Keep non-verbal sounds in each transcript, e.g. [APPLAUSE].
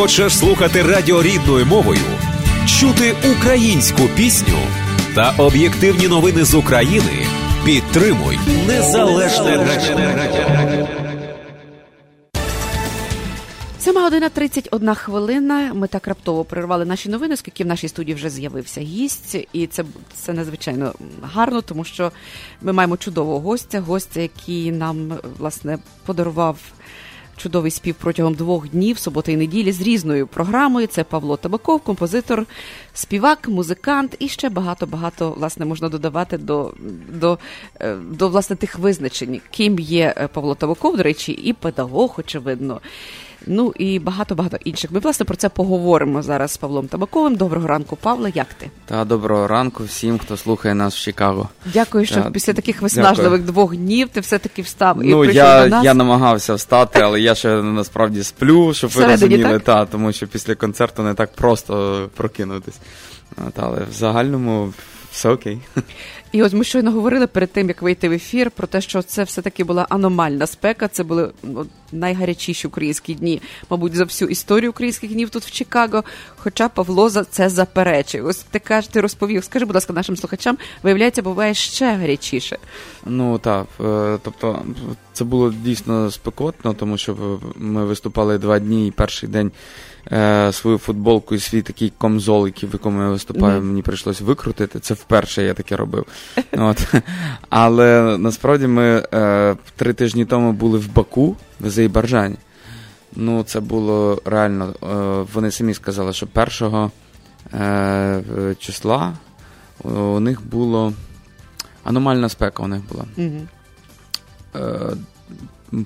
Хочеш слухати радіо рідною мовою, чути українську пісню та об'єктивні новини з України? Підтримуй незалежне радіо. 7 година 31 хвилина. Ми так раптово перервали наші новини, оскільки в нашій студії вже з'явився гість, і це це надзвичайно гарно, тому що ми маємо чудового гостя, гостя, який нам власне подарував. Чудовий спів протягом двох днів, суботи і неділі, з різною програмою. Це Павло Табаков, композитор, співак, музикант і ще багато-багато власне можна додавати до до, е, до власне тих визначень, ким є е, Павло Табаков, до речі, і педагог, очевидно. Ну і багато-багато інших. Ми власне про це поговоримо зараз з Павлом Табаковим. Доброго ранку, Павло. Як ти? Та доброго ранку всім, хто слухає нас в Чикаго. Дякую, що Та, після таких виснажливих дякую. двох днів ти все-таки встав ну, і прийшов я, до нас. я намагався встати, але я ще насправді сплю, щоб ви розуміли, та, тому що після концерту не так просто прокинутись. Але в загальному все окей. І ось ми щойно говорили перед тим, як вийти в ефір, про те, що це все-таки була аномальна спека. Це були ну, найгарячіші українські дні, мабуть, за всю історію українських днів тут в Чикаго. Хоча Павло за це заперечив. Ось ти кажеш, ти розповів. Скажи, будь ласка, нашим слухачам, виявляється, буває ще гарячіше. Ну так, е, тобто це було дійсно спекотно, тому що ми виступали два дні, і перший день е, свою футболку і свій такий комзол, який в якому я виступаю, mm-hmm. мені прийшлося викрутити. Це вперше я таке робив. [LAUGHS] От. Але насправді ми е, три тижні тому були в Баку, в Азербайджані. Ну, це було реально. Е, вони самі сказали, що першого е, числа у них було аномальна спека у них була. Mm-hmm.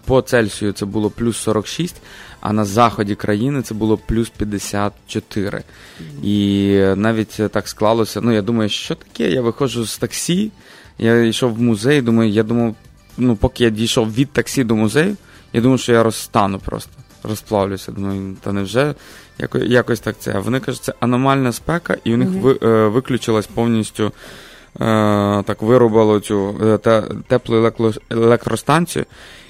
По Цельсію це було плюс 46, а на заході країни це було плюс 54. Mm-hmm. І навіть так склалося. Ну, я думаю, що таке? Я виходжу з таксі, я йшов в музей, думаю, я думав, ну, поки я дійшов від таксі до музею, я думав, що я розстану просто, розплавлюся. Думаю, та невже якось, якось так це. А вони кажуть, це аномальна спека, і у них ви, е, виключилась повністю. Е, так вирубало цю е, те, теплу електростанцію,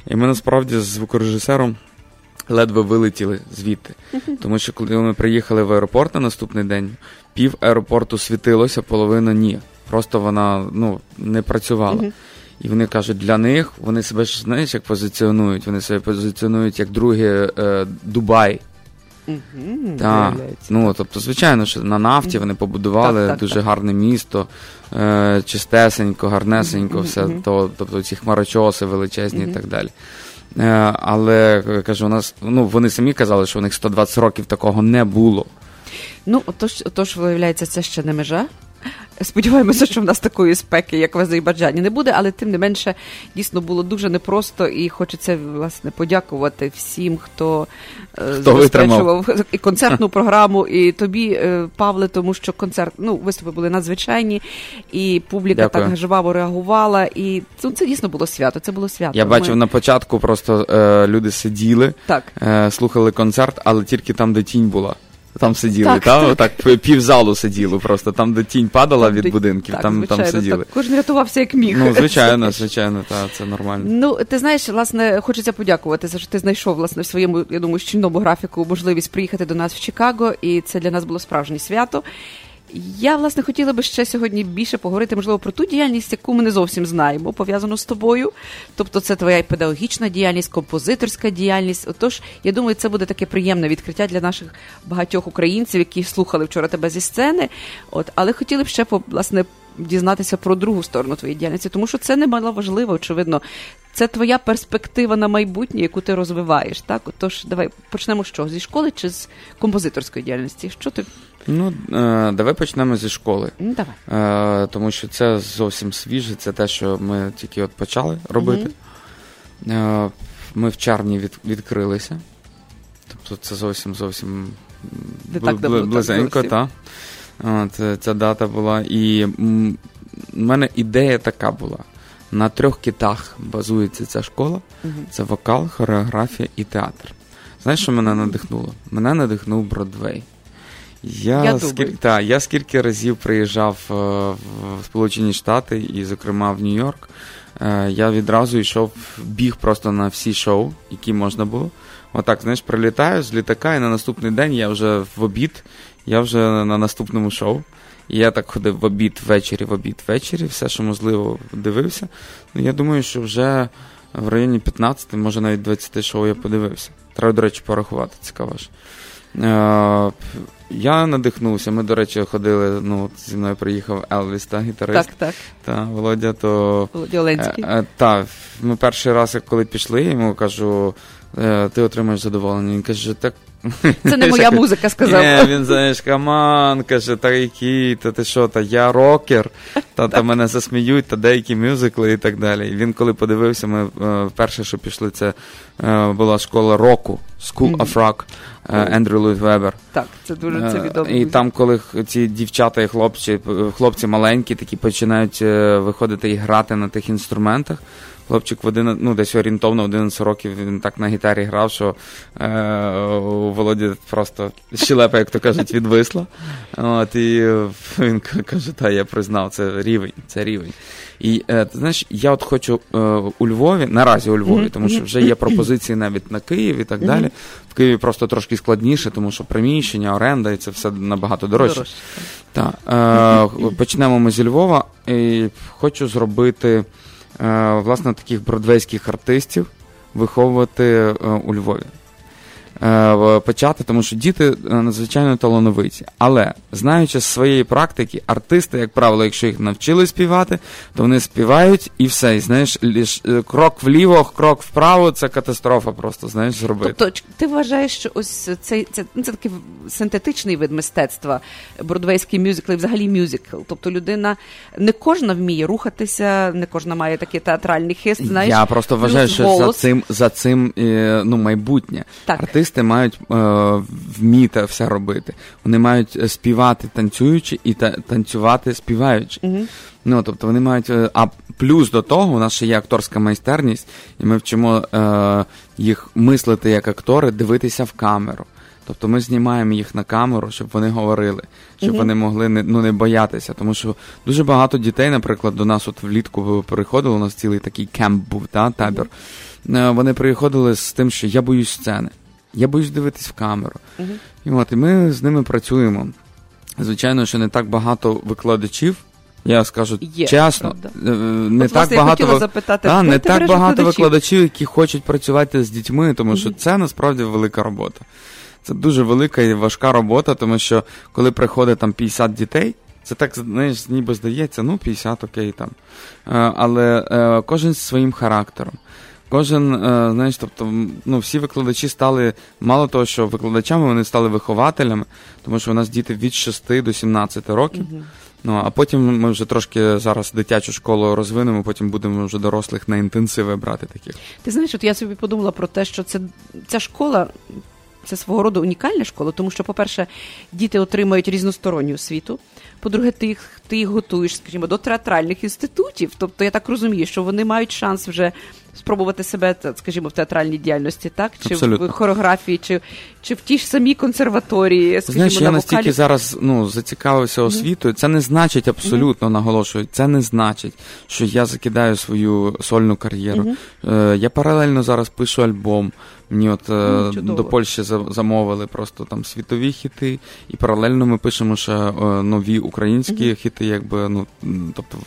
і ми насправді з звукорежисером ледве вилетіли звідти. Тому що коли ми приїхали в аеропорт на наступний день, пів аеропорту світилося, половина ні. Просто вона ну, не працювала. І вони кажуть, для них вони себе ж знаєш, як позиціонують. Вони себе позиціонують як другий е, Дубай. Угу, так. Ну, тобто, звичайно, що на нафті вони побудували так, так, дуже так. гарне місто, е, чистесенько, гарнесенько, все. То, тобто ці хмарочоси величезні і так далі. Е, але кажу, у нас ну вони самі казали, що у них 120 років такого не було. Ну, отож, отож, виявляється, це ще не межа. Сподіваємося, що в нас такої спеки, як в Азербайджані, не буде, але тим не менше дійсно було дуже непросто і хочеться власне подякувати всім, хто, е, хто забезпечував і концертну програму, і тобі, е, Павле, тому що концерт, ну виступи були надзвичайні, і публіка Дякую. так жваво реагувала. І ну, це дійсно було свято. Це було свято. Я Ми... бачив на початку, просто е, люди сиділи, так. Е, слухали концерт, але тільки там, де тінь була. Там сиділи, так, та? так півзалу сиділо просто, там, де тінь падала від будинків, так, там звичайно, там сиділи. Так. Кожен рятувався як міг. Ну, звичайно, звичайно, та, це нормально. Ну, ти знаєш, власне, хочеться подякувати за що ти знайшов власне в своєму, я думаю, щільному графіку можливість приїхати до нас в Чикаго, і це для нас було справжнє свято. Я, власне, хотіла би ще сьогодні більше поговорити, можливо, про ту діяльність, яку ми не зовсім знаємо, пов'язану з тобою. Тобто, це твоя педагогічна діяльність, композиторська діяльність. Отож, я думаю, це буде таке приємне відкриття для наших багатьох українців, які слухали вчора тебе зі сцени. От, але хотіли б ще власне дізнатися про другу сторону твоєї діяльності, тому що це немало важливо, очевидно. Це твоя перспектива на майбутнє, яку ти розвиваєш. Так, отож, давай почнемо що зі школи чи з композиторської діяльності? Що ти Ну, е, давай почнемо зі школи. Ну, давай. Е, тому що це зовсім свіже, це те, що ми тільки от почали робити. Угу. Ми в червні від, відкрилися. Тобто це зовсім зовсім Не так давно, близенько, так. Та. Ця дата була. І в мене ідея така була. На трьох китах базується ця школа: угу. це вокал, хореографія і театр. Знаєш, що мене надихнуло? Мене надихнув Бродвей. Я, Я скільки, та, я скільки разів приїжджав е, в Сполучені Штати, і, зокрема, в Нью-Йорк, я відразу йшов, біг просто на всі шоу, які можна було. Отак, знаєш, прилітаю з літака, і на наступний день я вже в обід, я вже на наступному шоу. І я так ходив в обід ввечері, в обід ввечері, все, що можливо, дивився. Ну, я думаю, що вже в районі 15, може навіть 20 шоу я подивився. Треба, до речі, порахувати, цікаво ж. Я надихнувся. Ми, до речі, ходили. Ну, от зі мною приїхав Елвіс, та гітарист. Так, так. Та Володя, то. Володя Оленський. Е, е, та ми перший раз, коли пішли, я йому кажу, е, ти отримаєш задоволення. Він каже, так. [LAUGHS] Це не моя музика, сказав. Ні, він знаєш, каман, каже, та який, та ти що, та я рокер, та, та мене засміють, та деякі мюзикли і так далі. І він, коли подивився, ми е, перше, що пішли, це е, була школа року, School of Rock, Ендрю Луїд Вебер. Так, це дуже це Е, відомо. І там, коли ці дівчата і хлопці, хлопці маленькі, такі починають виходити і грати на тих інструментах. Хлопчик в один, ну, десь орієнтовно в 11 років він так на гітарі грав, що е, у Володі просто щелепа, як то кажуть, відвисла. От, і він каже, та я признав, це рівень, це рівень. І е, ти знаєш, я от хочу е, у Львові, наразі у Львові, тому що вже є пропозиції навіть на Київ і так далі. В Києві просто трошки складніше, тому що приміщення, оренда і це все набагато дорожче. Дорожче. Так. Е, почнемо ми зі Львова. І хочу зробити власне таких бродвейських артистів виховувати е, у Львові. Е, почати, тому що діти е, надзвичайно талановиті. Але знаючи з своєї практики, артисти, як правило, якщо їх навчили співати, то вони співають і все. І знаєш, ліж, е, крок вліво, крок вправо це катастрофа просто, знаєш, зробити. Тобто, ти вважаєш, що ось цей це, ну, це такий синтетичний вид мистецтва, бродвейський мюзикл і взагалі мюзикл. Тобто людина не кожна вміє рухатися, не кожна має такий театральний хист. Знаєш, Я просто вважаю, що за цим, за цим ну, майбутнє. Так. Артисти мають е, вміти все робити. Вони мають е, співати танцюючи і та, танцювати співаючи. Мгм. Ну, тобто вони мають. е, А плюс до того, у нас ще є акторська майстерність, і ми вчимо е, їх мислити як актори, дивитися в камеру. Тобто ми знімаємо їх на камеру, щоб вони говорили, щоб Мгм. вони могли не, ну, не боятися. Тому що дуже багато дітей, наприклад, до нас от влітку приходили, у нас цілий такий кемп був, та, табір. Е, Вони приходили з тим, що я боюсь сцени, я боюсь дивитись в камеру. Мгм. І от і ми з ними працюємо. Звичайно, що не так багато викладачів. Я скажу Є, чесно, правда. е, не От, так власне, я багато хотіла запитати, та, не так багато викладачів? викладачів, які хочуть працювати з дітьми, тому що Мгм. це насправді велика робота. Це дуже велика і важка робота, тому що коли приходить там 50 дітей, це так знаєш, ніби здається, ну 50, окей там. Е, Але е, кожен зі своїм характером. Кожен, е, знаєш, тобто, ну, всі викладачі стали, мало того, що викладачами вони стали вихователями, тому що у нас діти від 6 до 17 років. Ну, а потім ми вже трошки зараз дитячу школу розвинемо, потім будемо вже дорослих на інтенсиви брати таких. Ти знаєш, от я собі подумала про те, що це ця школа. Це свого роду унікальна школа, тому що, по-перше, діти отримають різносторонню освіту. По-друге, ти їх, ти їх готуєш, скажімо, до театральних інститутів. Тобто я так розумію, що вони мають шанс вже спробувати себе, скажімо, в театральній діяльності, так? Чи Абсолютно. в хореографії, чи, чи в тій ж самій консерваторії, скажімо, Знаєш, я на настільки вокалі. зараз ну, зацікавився освітою. Це не значить абсолютно наголошую. Це не значить, що я закидаю свою сольну кар'єру. Е, я паралельно зараз пишу альбом. Мені от е, Ну, до Польщі замовили просто там світові хіти, і паралельно ми пишемо ще е, нові українські хіти, якби ну тобто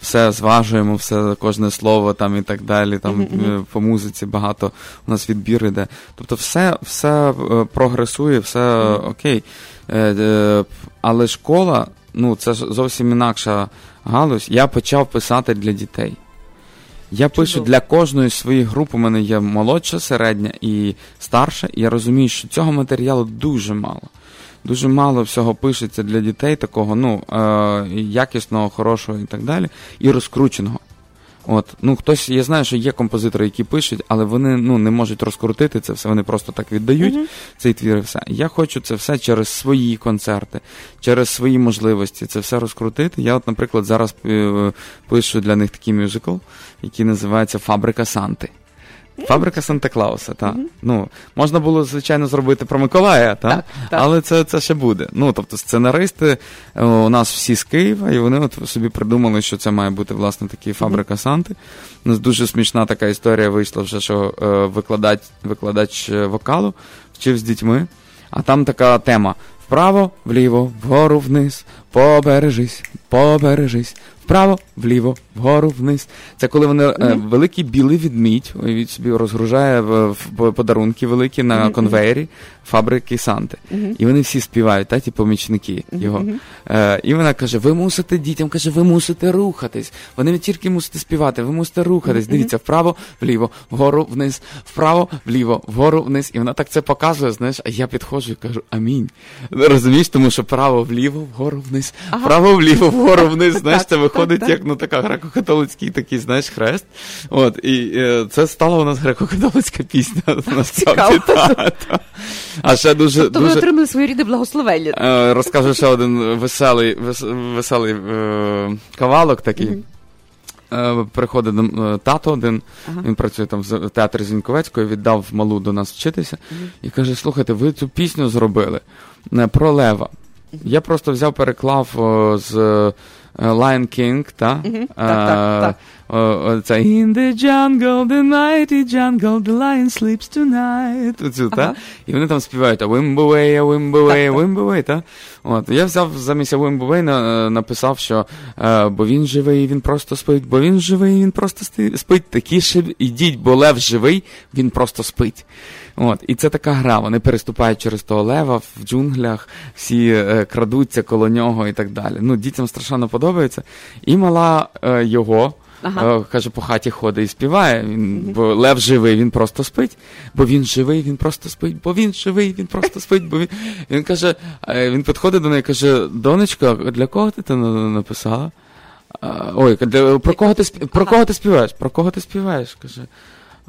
все зважуємо, все кожне слово там і так далі. Там мгм. е, по музиці багато у нас відбір іде. Тобто, все, все е, прогресує, все Мгм. окей. Е, але школа, ну це ж зовсім інакша галузь. Я почав писати для дітей. Я пишу Чудово. для кожної своєї групи. У мене є молодша, середня і старша. І я розумію, що цього матеріалу дуже мало. Дуже мало всього пишеться для дітей, такого ну, е, якісного, хорошого і так далі, і розкрученого. От, ну хтось, я знаю, що є композитори, які пишуть, але вони ну, не можуть розкрутити це все, вони просто так віддають Мгм. цей твір і все. Я хочу це все через свої концерти, через свої можливості це все розкрутити. Я, от, наприклад, зараз е, пишу для них такий мюзикл, який називається Фабрика Санти. Фабрика Санта Клауса, так. Mm-hmm. Ну, можна було, звичайно, зробити про Миколая, та? так, так. але це це ще буде. Ну, тобто, сценаристи е, у нас всі з Києва, і вони от собі придумали, що це має бути, власне, такий фабрика mm-hmm. Санти. У нас дуже смішна така історія вийшла, вже, що е, викладач, викладач е, вокалу вчив з дітьми, а там така тема. Вправо, вліво, вгору, вниз, побережись, побережись, вправо, вліво, вгору, вниз. Це коли вони mm-hmm. великий білий відмідь від собі розгружає в, в подарунки великі на mm-hmm. конвейері фабрики Санти. Mm-hmm. І вони всі співають, та ті помічники його. Е, І вона каже: ви мусите дітям, каже, ви мусите рухатись. Вони не тільки мусите співати, ви мусите рухатись. Дивіться, вправо, вліво, вгору, вниз, вправо, вліво, вгору, вниз. І вона так це показує, знаєш, а я підходжу і кажу амінь. Розумієш, тому що вправо, вліво, вгору, вниз, вправо, вліво, вгору, вниз. [LAUGHS] Знаєш, це виходить як ну така греко-католицький такий, знаєш, хрест. От, І е, це стала у нас греко-католицька пісня. [LAUGHS] Насправді, та, та. А ще дуже, тобто дуже... ви отримали свої рідне благословення. Е, розкажу ще один веселий вес, веселий е, кавалок такий. Mm-hmm. Приходить е, тато один, ага. він працює там в театрі Зіньковецької, віддав малу до нас вчитися mm-hmm. і каже: слухайте, ви цю пісню зробили е, про Лева. Я просто взяв, переклав з Lion King, та? Mm-hmm. Так, так, так. Це In the jungle, the mighty jungle, the lion sleeps tonight. Оцю, ага. та? І вони там співають а Wimbuway, Wimbuway, Wimbuway, та? От. Я взяв замість Wimbuway, на, написав, що е, бо він живий, він просто спить, бо він живий, він просто спить. Такіше ідіть, бо лев живий, він просто спить. От, І це така гра. Вони переступають через того лева в джунглях, всі е, крадуться коло нього і так далі. Ну, Дітям страшенно подобається. І мала е, його. Ага. Е, каже, по хаті ходить і співає. Він, угу. Бо Лев живий, він просто спить, бо він живий, він просто спить, бо він живий, він просто спить. Бо Він він каже, е, він підходить до неї і каже: Донечка, для кого ти це написала? Ой, для, про кого ти про кого ти співаєш? Про кого ти співаєш? каже.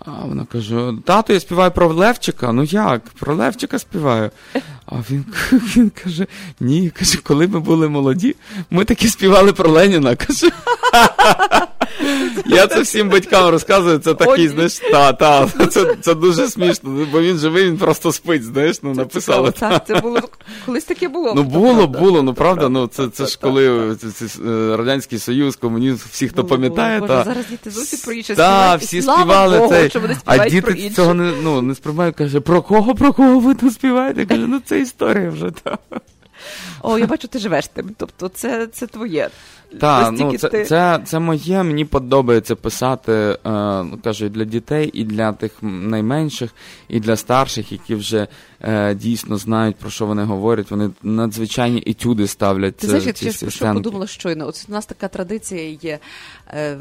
А вона каже: тато, я співаю про Левчика. Ну як? Про Левчика співаю. А він [LAUGHS] він каже: Ні, каже, коли ми були молоді, ми таки співали про Леніна. каже. [LAUGHS] Я це всім батькам розказую, це такий, знаєш, та, та, це це дуже смішно, бо він живий, він просто спить, знаєш, ну написали. Так, це було колись таке було. Ну було, було, ну правда, ну це це ж коли е, Радянський Союз, комунізм, всі, хто пам'ятає. та Зараз діти зовсім про інше співають. всі співали цей, а діти цього не ну, не сприймають, каже, про кого, про кого ви тут співаєте? Каже, ну це історія вже. та. О, я бачу, ти живеш тим. Тобто, це це твоє. Так, ну це, ти... це це, моє. Мені подобається писати, е, ну, кажу, і для дітей, і для тих найменших, і для старших, які вже е, дійсно знають, про що вони говорять. Вони надзвичайні етюди ставлять. Ти знаєш, я ці що подумала щойно. От у нас така традиція є. Е,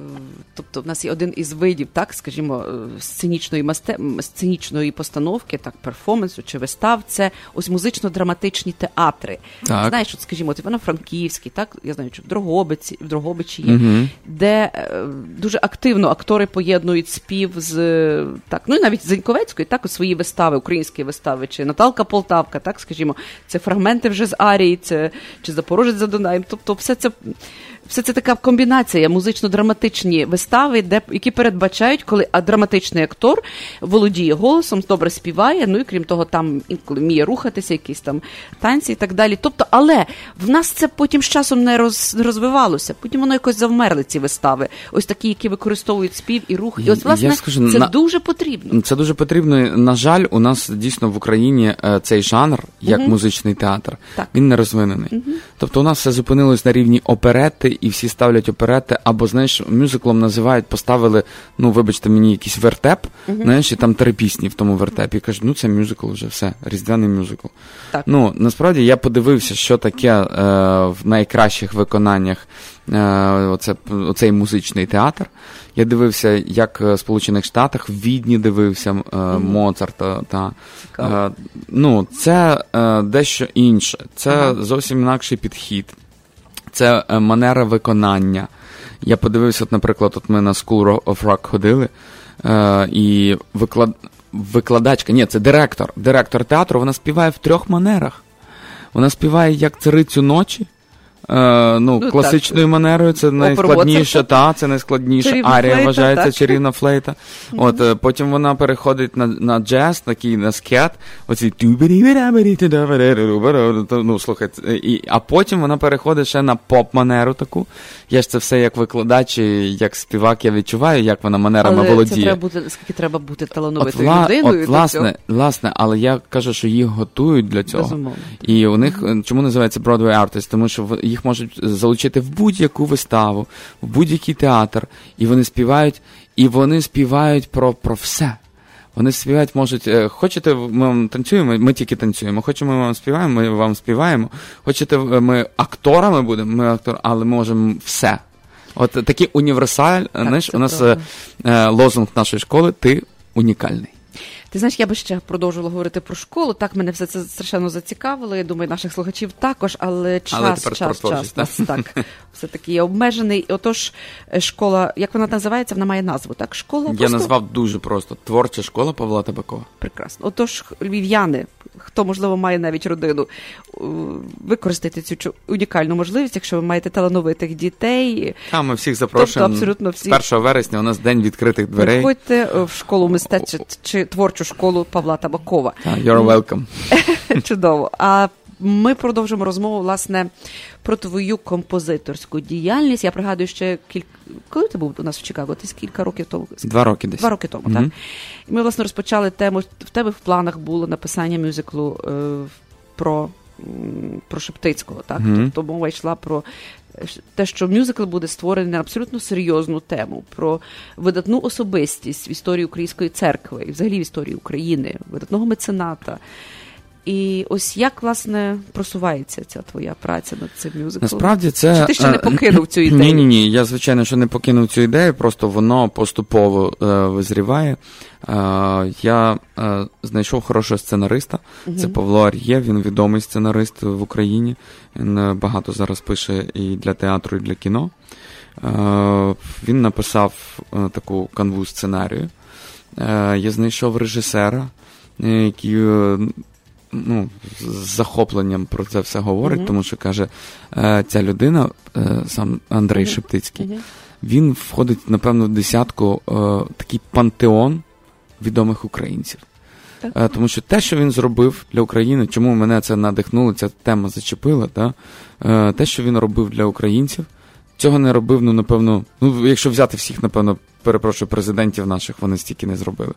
тобто, в нас є один із видів, так скажімо, е, сценічної масте... сценічної постановки, так, перформансу чи вистав. Це ось музично-драматичні театри. Так. Знаєш, от, скажімо, от Івано-Франківський, так я знаю, що в Дрогобиці, в Дрогобичі є, угу. де е, дуже активно актори поєднують спів з так, ну і навіть Зеньковецької, так, у свої вистави, українські вистави, чи Наталка Полтавка, так скажімо, це фрагменти вже з Арії, це чи Запорожець за Дунаєм. Тобто, все це все це така комбінація музично-драматичні вистави, де які передбачають, коли а драматичний актор володіє голосом, добре співає. Ну і крім того, там інколи вміє рухатися, якісь там танці і так далі. Тобто, але в нас це потім з часом не роз, розвивалося. Потім воно якось завмерли ці вистави. Ось такі, які використовують спів і рух. І ось власне скажу, це на... дуже потрібно. Це дуже потрібно. На жаль, у нас дійсно в Україні е, цей жанр, як угу. музичний театр, так. він не розвинений. Угу. Тобто, у нас все зупинилось на рівні оперети і всі ставлять оперети, або знаєш, мюзиклом називають, поставили, ну вибачте мені, якийсь вертеп, uh-huh. знаєш, і там три пісні в тому вертепі. І кажуть, ну це мюзикл вже все, різдвяний мюзикл. Так. Ну насправді я подивився, що таке е, в найкращих виконаннях е, оце, оцей музичний театр. Я дивився, як в Сполучених Штатах, в Відні дивився е, mm-hmm. Моцарта. Та, е, ну, Це е, дещо інше, це uh-huh. зовсім інакший підхід це е, манера виконання. Я подивився, от, наприклад, от ми на School of Rock ходили, е, і виклад... викладачка, ні, це директор. Директор театру, вона співає в трьох манерах. Вона співає як царицю ночі, Е, ну, ну, класичною так. манерою, це найскладніша, та, це найскладніша чарівна арія флейта, вважається так. чарівна флейта. Mm-hmm. От, е, Потім вона переходить на на джаз, такий на скет, оці ну, слухайте, і, а потім вона переходить ще на поп-манеру таку. Я ж це все як викладач, як співак, я відчуваю, як вона манерами але володіє. Це треба бути, скільки треба бути талановитою от, людиною. От, власне, власне, але я кажу, що їх готують для цього. Безумовно. І у них чому називається Broadway Artist? Тому що їх можуть залучити в будь-яку виставу, в будь-який театр, і вони співають, і вони співають про, про все. Вони співають, можуть, е, хочете, ми вам танцюємо, ми тільки танцюємо. Хочемо, ми вам співаємо, ми вам співаємо. Хочете, ми акторами будемо, ми актор, але можемо все. От такий універсаль, знаєш, у нас е, е, лозунг нашої школи ти унікальний. Ти знаєш, я би ще продовжувала говорити про школу. Так мене все це страшенно зацікавило. Я думаю, наших слухачів також, але час, але час, час нас так [LAUGHS] все таки є обмежений. Отож, е, школа, як вона називається, вона має назву. Так, школа я просто... назвав дуже просто творча школа Павла Табакова. Прекрасно. Отож, львів'яни, хто можливо має навіть родину, використайте цю унікальну можливість, якщо ви маєте талановитих дітей. А ми всіх запрошуємо. Тобто, абсолютно всіх. 1 вересня у нас день відкритих дверей. Приходьте в школу мистецтв чи творчу школу Павла Табакова. You're welcome. [LAUGHS] Чудово. А ми продовжимо розмову власне про твою композиторську діяльність. Я пригадую, ще кілька коли ти був у нас в Чикаго? Ти кілька років тому два роки десь два роки тому. Mm-hmm. Так і ми власне розпочали тему. В тебе в планах було написання мюзиклу е, про про Шептицького. Так, mm-hmm. тобто мова йшла про те, що мюзикл буде створений на абсолютно серйозну тему, про видатну особистість в історії української церкви і взагалі в історії України, видатного мецената. І ось як власне просувається ця твоя праця над цим мюзиклом? Насправді це Чи ти ще не покинув цю ідею? Ні, ні, ні. Я звичайно що не покинув цю ідею, просто воно поступово е, визріває. Е, я е, знайшов хорошого сценариста. Угу. Це Павло Ар'є, він відомий сценарист в Україні. Він е, багато зараз пише і для театру, і для кіно. Е, він написав е, таку канву сценарію. Я знайшов режисера, який ну, з захопленням про це все говорить, mm-hmm. тому що каже, е, ця людина, е, сам Андрей mm-hmm. Шептицький, mm-hmm. він входить, напевно, в десятку е, такий пантеон відомих українців. Так. Тому що те, що він зробив для України, чому мене це надихнуло, ця тема зачепила, та, те, що він робив для українців, цього не робив, ну, напевно, ну, якщо взяти всіх, напевно, перепрошую, президентів наших, вони стільки не зробили.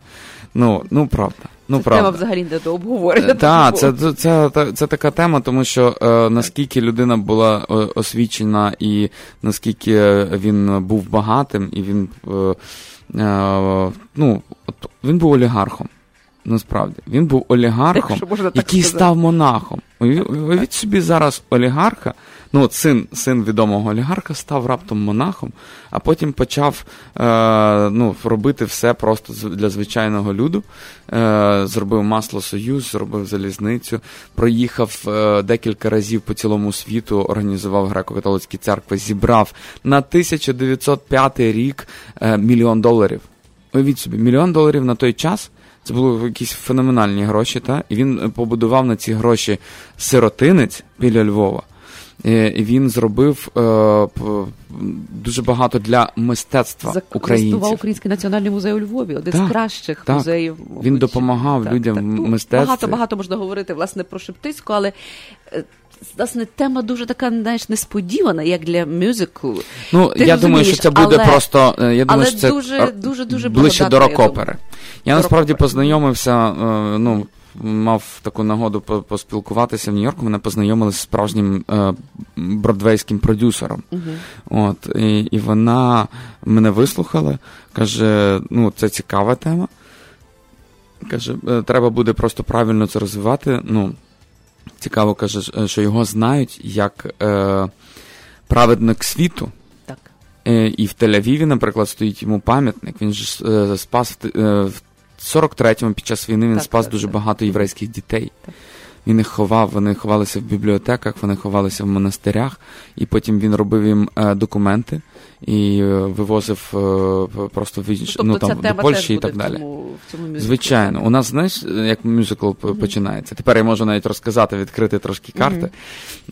Ну, ну правда. Ну, це правда. тема взагалі не до обговорення. Так, це, це, це, це, це така тема, тому що е, наскільки людина була освічена, і наскільки він був багатим, і він е, е, ну, от, він був олігархом. Насправді, він був олігархом, який став монахом. Уявіть собі зараз олігарха, ну от син син відомого олігарха став раптом монахом, а потім почав е, ну, робити все просто для звичайного люду. Е, Зробив масло Союз, зробив залізницю, проїхав е, декілька разів по цілому світу, організував греко-католицькі церкви, зібрав на 1905 рік е, мільйон доларів. Уявіть собі, мільйон доларів на той час. Це були якісь феноменальні гроші, та? і він побудував на ці гроші сиротинець біля Львова. І Він зробив е, дуже багато для мистецтва Зак... українців. Заснував Український національний музей у Львові, один так, з кращих так. музеїв. Він допомагав так, людям в ну, мистецтві. Багато багато можна говорити власне про Шептицьку, але е, власне тема дуже така, знаєш, несподівана, як для мюзиклу. Ну Ти я думаю, що це буде але, просто. Е, я думаю, але що це дуже, дуже, дуже ближче до рок-опери. Я, я насправді познайомився. ну, Мав таку нагоду поспілкуватися в Нью-Йорку, мене познайомили з справжнім е, бродвейським продюсером. Uh-huh. От, І і вона мене вислухала, каже: ну, це цікава тема. Каже, «Е, треба буде просто правильно це розвивати. Ну, Цікаво каже, е, що його знають як е, праведник світу. Так. Е, І в Тель-Авіві, наприклад, стоїть йому пам'ятник. Він ж е, спас е, в 43-му під час війни він так, спас так, дуже так. багато єврейських дітей. Він їх ховав, вони ховалися в бібліотеках, вони ховалися в монастирях, і потім він робив їм е, документи і е, вивозив е, просто в Ну, інш... тобто ну, там, до Польщі і так в далі. цьому, в цьому мюзиклі. Звичайно, у нас знаєш, як мюзикл п- починається. Тепер я можу навіть розказати, відкрити трошки карти.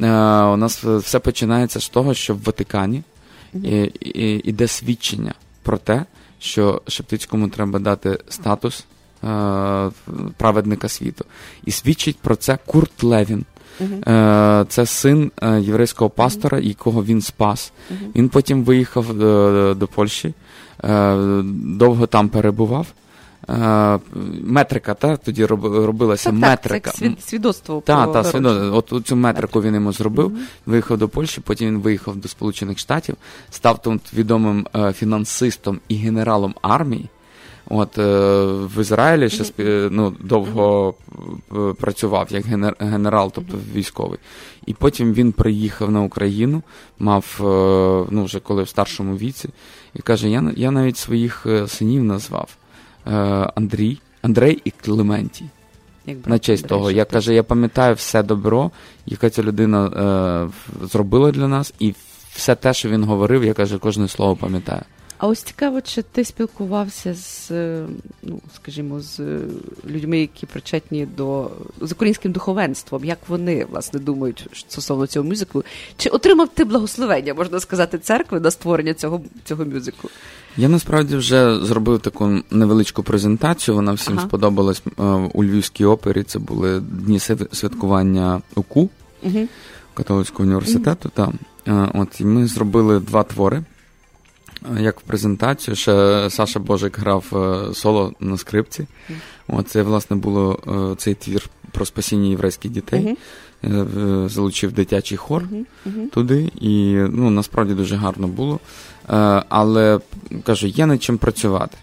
Е, у нас все починається з того, що в Ватикані і, і, іде свідчення про те, що Шептицькому треба дати статус е, праведника світу. І свідчить про це Курт Левін. Е, Це син е, єврейського пастора, якого він спас. Він потім виїхав до, до Польщі, е, довго там перебував. Е, Метрика, та тоді робилася Так, метрика. так, це свідоцтво Та, про та, свідомо. От цю метрику він йому зробив, виїхав до Польщі, потім він виїхав до Сполучених Штатів, став тут відомим е, фінансистом і генералом армії. От е, в Ізраїлі ще ну, довго працював як генер- генерал, тобто військовий. І потім він приїхав на Україну, мав ну, вже коли в старшому віці, і каже: Я, я навіть своїх синів назвав Андрій, Андрей і Клементій. Як брат На честь того, я каже, я пам'ятаю все добро, яке ця людина е, зробила для нас, і все те, що він говорив, я каже, кожне слово пам'ятаю. А ось цікаво, чи ти спілкувався з, е, ну, скажімо, з е, людьми, які причетні до з українським духовенством, як вони власне думають стосовно цього мюзиклу? Чи отримав ти благословення, можна сказати, церкви на створення цього, цього мюзиклу? Я насправді вже зробив таку невеличку презентацію. Вона всім Ага. сподобалась е, у Львівській опері. Це були дні святкування УКУ Угу. католицького університету. Там Е, от і ми зробили два твори. Як в презентацію, ще Саша Божик грав е, соло на скрипці. Це, власне, було е, цей твір про спасіння єврейських дітей. Е, Залучив дитячий хор туди, і ну, насправді дуже гарно було. Але кажу, є над чим працювати.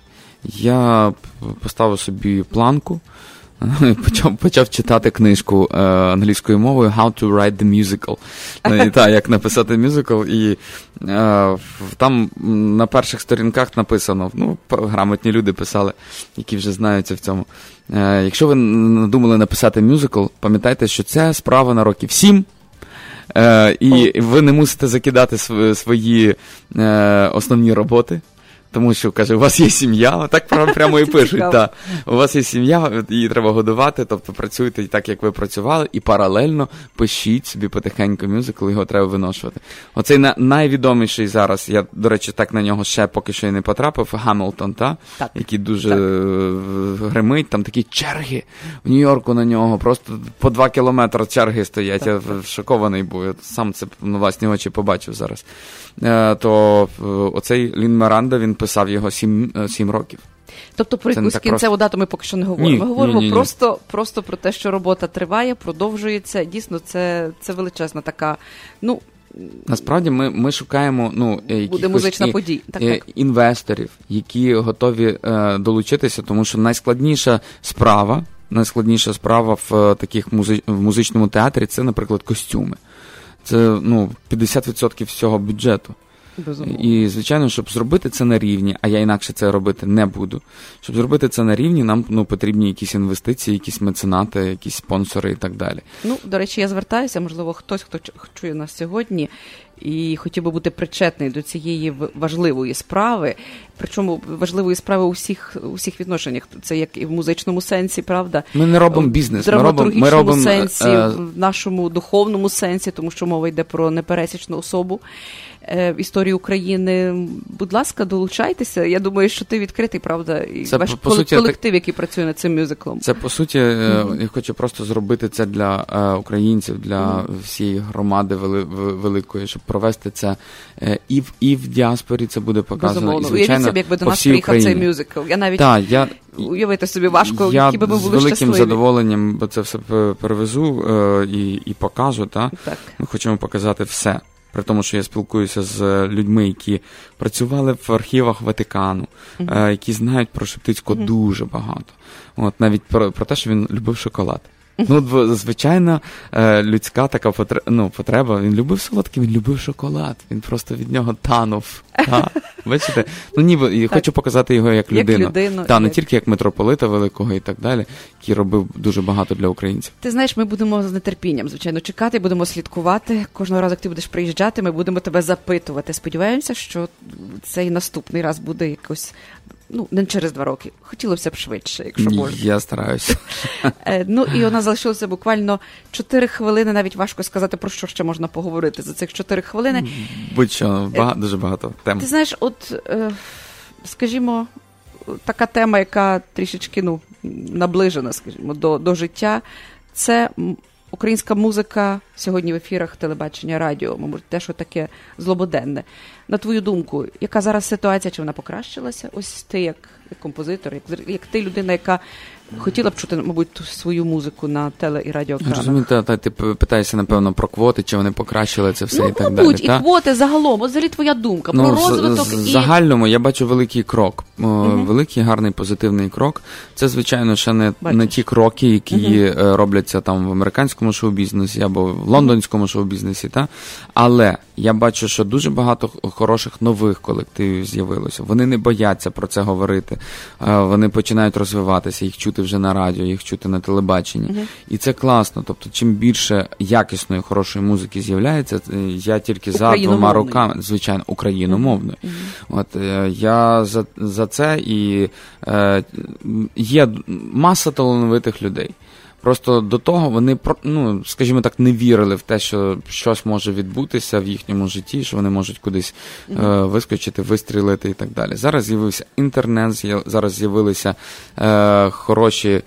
Я поставив собі планку, [LAUGHS] почав, почав читати книжку е, англійською мовою How to write the musical. Е, Та, як написати мюзикл. І е, там на перших сторінках написано, ну, грамотні люди писали, які вже знаються в цьому. Е, якщо ви надумали написати мюзикл, пам'ятайте, що це справа на років 7. Е, і ви не мусите закидати св- свої е, основні роботи. Тому що каже, у вас є сім'я, [LAUGHS] так прямо, прямо і пишуть. Та, у вас є сім'я, її треба годувати, тобто працюйте так, як ви працювали, і паралельно пишіть собі потихеньку мюзикл, його треба виношувати. Оцей на, найвідоміший зараз, я, до речі, так на нього ще поки що і не потрапив, Гамілтон, та, Так. який дуже Так. гримить, там такі черги в Нью-Йорку на нього, просто по два кілометри черги стоять. Так, я шокований був. Я сам це на власні очі побачив зараз. Е, то е, оцей Лін Миранда, він писав його сім, е, сім років. Тобто про якусь кінцеву дату ми поки що не говоримо. Ні, ми говоримо ні, ні, ні. просто, просто про те, що робота триває, продовжується. Дійсно, це, це величезна така. Ну, Насправді ми, ми шукаємо ну, буде музична і- подія. Так, е, так. інвесторів, які готові е, долучитися, тому що найскладніша справа, найскладніша справа в е, таких музи- в музичному театрі це, наприклад, костюми. Це ну, 50% всього бюджету. Безумовно. І, звичайно, щоб зробити це на рівні, а я інакше це робити не буду. Щоб зробити це на рівні, нам ну, потрібні якісь інвестиції, якісь меценати, якісь спонсори і так далі. Ну, до речі, я звертаюся, можливо, хтось, хто чує нас сьогодні і хотів би бути причетний до цієї важливої справи, причому важливої справи у всіх, у всіх відношеннях. Це як і в музичному сенсі, правда? Ми не робимо бізнес, ми робимо, ми робимо е, сенсі, е, в нашому духовному сенсі, тому що мова йде про непересічну особу історії України. Будь ласка, долучайтеся. Я думаю, що ти відкритий, правда, і Це, ваш по- суті, колектив, який працює над цим мюзиклом. Це по суті, е, я хочу просто зробити це для е, українців, для всієї громади вели, великої, щоб провести це е, і в і в діаспорі це буде показано. Безумовно. І, звичайно, собі, якби до нас приїхав цей мюзикл. Я навіть Так, я, уявити собі важко, я які би ми з були великим щасливі. задоволенням бо це все пе- перевезу е, і, і покажу. Та? Так. Ми хочемо показати все. При тому, що я спілкуюся з людьми, які працювали в архівах Ватикану, е, які знають про Шептицького дуже багато. От навіть про, про те, що він любив шоколад. Ну, звичайно, е, людська така ну, потреба. Він любив солодкий, він любив шоколад. Він просто від нього танув. [LAUGHS] Та? Бачите? Ну ніби і хочу показати його як людину. Як людину. Та, не тільки як митрополита великого і так далі, який робив дуже багато для українців. Ти знаєш, ми будемо з нетерпінням, звичайно, чекати, будемо слідкувати. Кожного разу, як ти будеш приїжджати, ми будемо тебе запитувати. Сподіваємося, що цей наступний раз буде якось ну не через два роки. Хотілося б швидше, якщо можна. Я стараюся. [LAUGHS] Е, ну і у нас залишилося буквально чотири хвилини. Навіть важко сказати, про що ще можна поговорити за цих чотири хвилини. Будь-що багато, дуже багато тем. Ти знаєш, от е, скажімо, така тема, яка трішечки ну наближена, скажімо, до, до життя, це. Українська музика сьогодні в ефірах телебачення, радіо, мабуть, те, що таке злободенне. На твою думку, яка зараз ситуація? Чи вона покращилася? Ось ти як, як композитор, як як ти людина, яка хотіла б чути, мабуть, свою музику на теле і радіоканалах. Розумієте, та ти питаєшся, напевно, про квоти, чи вони покращили це все ну, і так мабуть, далі. Мабуть, і та? квоти загалом. От взагалі твоя думка ну, про розвиток в, і... загальному я бачу великий крок. uh Великий гарний позитивний крок. Це, звичайно, ще не не ті кроки, які uh робляться там в американському шоу-бізнесі або в лондонському шоу-бізнесі. Та? Але я бачу, що дуже багато хороших нових колективів з'явилося. Вони не бояться про це говорити. Вони починають розвиватися, їх чути вже на радіо, їх чути на телебаченні. Uh-huh. І це класно. Тобто, чим більше якісної, хорошої музики з'являється, е, я тільки за двома руками, звичайно, україномовною. Uh-huh. От е, я за за це і е, є маса талановитих людей. Просто до того вони ну, скажімо так, не вірили в те, що щось може відбутися в їхньому житті, що вони можуть кудись е, вискочити, вистрілити і так далі. Зараз з'явився інтернет, зараз з'явилися е, хороші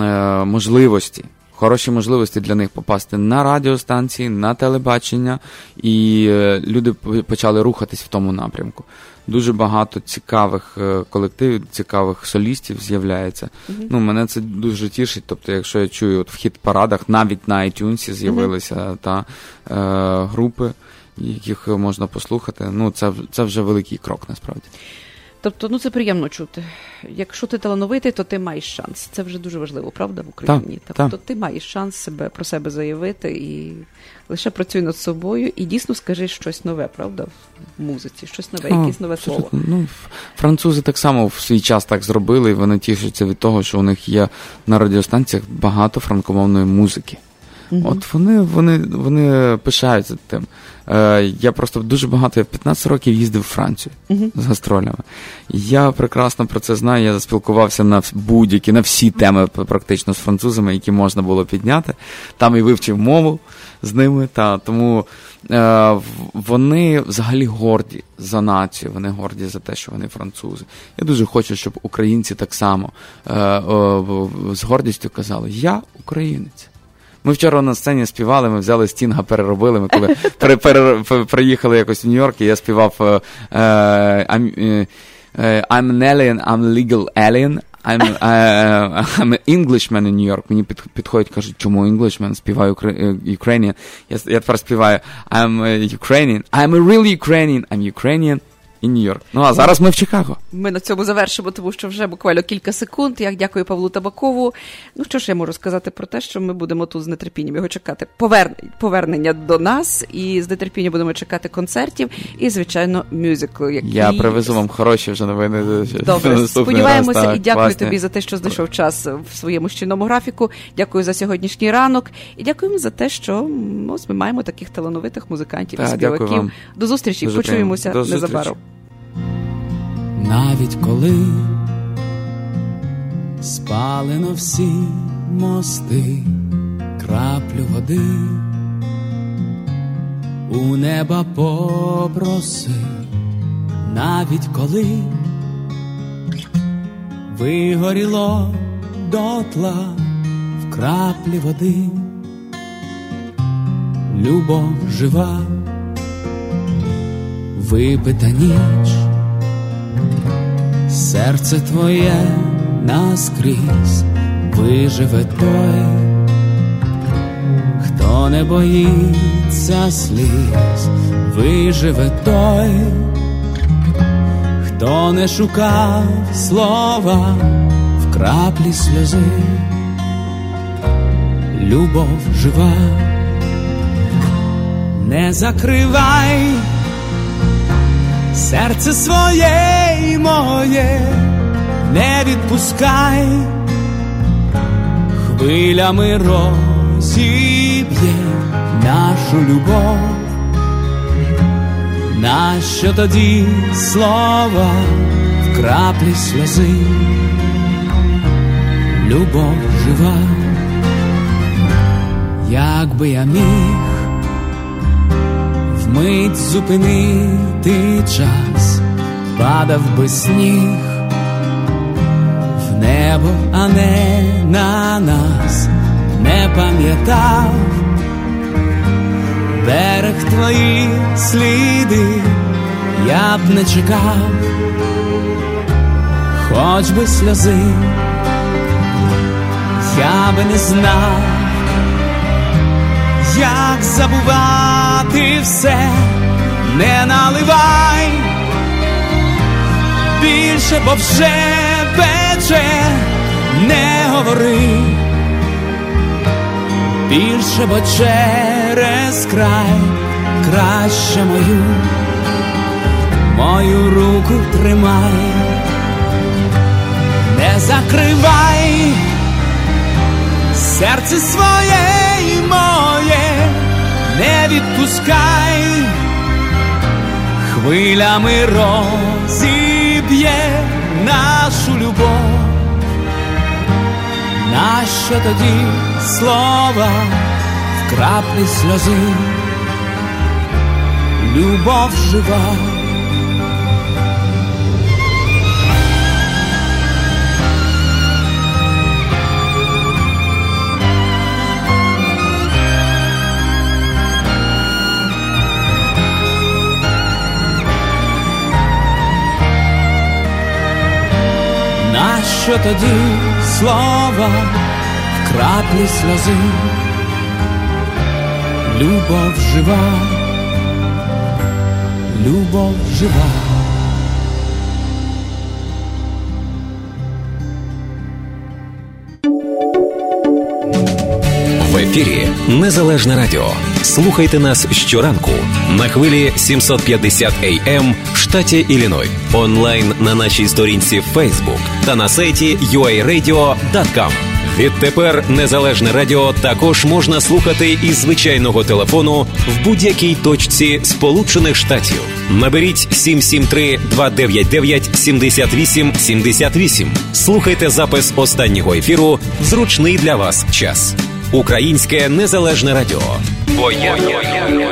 е, можливості. Хороші можливості для них попасти на радіостанції, на телебачення, і е, люди почали рухатись в тому напрямку дуже багато цікавих е, колективів, цікавих солістів з'являється. Uh-huh. Ну, Мене це дуже тішить. Тобто, якщо я чую от в хіт парадах, навіть на iTunes з'явилися uh-huh. та е, групи, яких можна послухати. Ну, це, це вже великий крок насправді. Тобто, ну це приємно чути. Якщо ти талановитий, то ти маєш шанс. Це вже дуже важливо, правда, в Україні. Так, тобто ти маєш шанс себе про себе заявити і лише працюй над собою і дійсно скажи щось нове, правда, в музиці, щось нове, О, якесь нове слово. Ну, Французи так само в свій час так зробили, і вони тішаться від того, що у них є на радіостанціях багато франкомовної музики. Угу. От вони вони, вони пишаються тим. Е, Я просто дуже багато, я 15 років їздив в Францію угу. з гастролями. Я прекрасно про це знаю. Я спілкувався на будь-які, на всі теми практично з французами, які можна було підняти. Там і вивчив мову з ними. Та Тому е, вони взагалі горді за націю, вони горді за те, що вони французи. Я дуже хочу, щоб українці так само е, е, з гордістю казали: Я українець. Ми вчора на сцені співали, ми взяли стінга, переробили. Ми коли [LAUGHS] при, при, при, приїхали якось в Нью-Йорк, і я співав uh, I'm, uh, I'm an alien, I'm legal alien. I'm, uh, I'm an Englishman in New York. Мені під, підходять, кажуть, чому Englishman? Співаю Ukrainian. Я, я тепер співаю I'm Ukrainian. I'm a real Ukrainian. I'm Ukrainian і Нью-Йорк. Ну а зараз ми в Чикаго. Ми на цьому завершимо, тому що вже буквально кілька секунд. Я дякую Павлу Табакову. Ну що ж я можу сказати про те, що ми будемо тут з нетерпінням його чекати повернення до нас, і з нетерпінням будемо чекати концертів і, звичайно, мюзиклу. Який... Я привезу вам хороші вже новини. Добре, сподіваємося раз, так, і дякую класні. тобі за те, що знайшов час в своєму щільному графіку. Дякую за сьогоднішній ранок і дякуємо за те, що ось ми маємо таких талановитих музикантів і співаків. До зустрічі, Дуже почуємося незабаром навіть коли спалено всі мости, краплю води, у неба попроси, навіть коли вигоріло дотла в краплі води, любов жива, випита ніч серце твоє наскрізь виживе той, хто не боїться сліз, виживе той, хто не шукав слова в краплі сльози, любов жива, не закривай серце своє і моє, не відпускай, хвилями розіб'є нашу любов, нащо тоді слова в краплі сльози, любов жива, як би я міг вмить зупинити час, падав би сніг. В небо, а не на нас, не пам'ятав берег твої сліди, я б не чекав, хоч би сльози, я би не знав, як забувати все, не наливай більше, бо вже пече, не говори. Більше, бо через край краще мою, мою руку тримай, не закривай. Серце своє і моє, не відпускай, хвилями розіб'є нашу любов. Нащо тоді слова в краплі сльози, любов жива. Нащо тоді слова в краплі сльози, любов жива, любов жива. В ефірі Незалежне Радіо. Слухайте нас щоранку на хвилі 750 AM штаті Ілліной, онлайн на нашій сторінці Facebook та на сайті uaradio.com. Відтепер Незалежне Радіо також можна слухати із звичайного телефону в будь-якій точці Сполучених Штатів. Наберіть 773-299-78-78. Слухайте запис останнього ефіру в зручний для вас час. Українське незалежне радіо. Бо я, я, я, я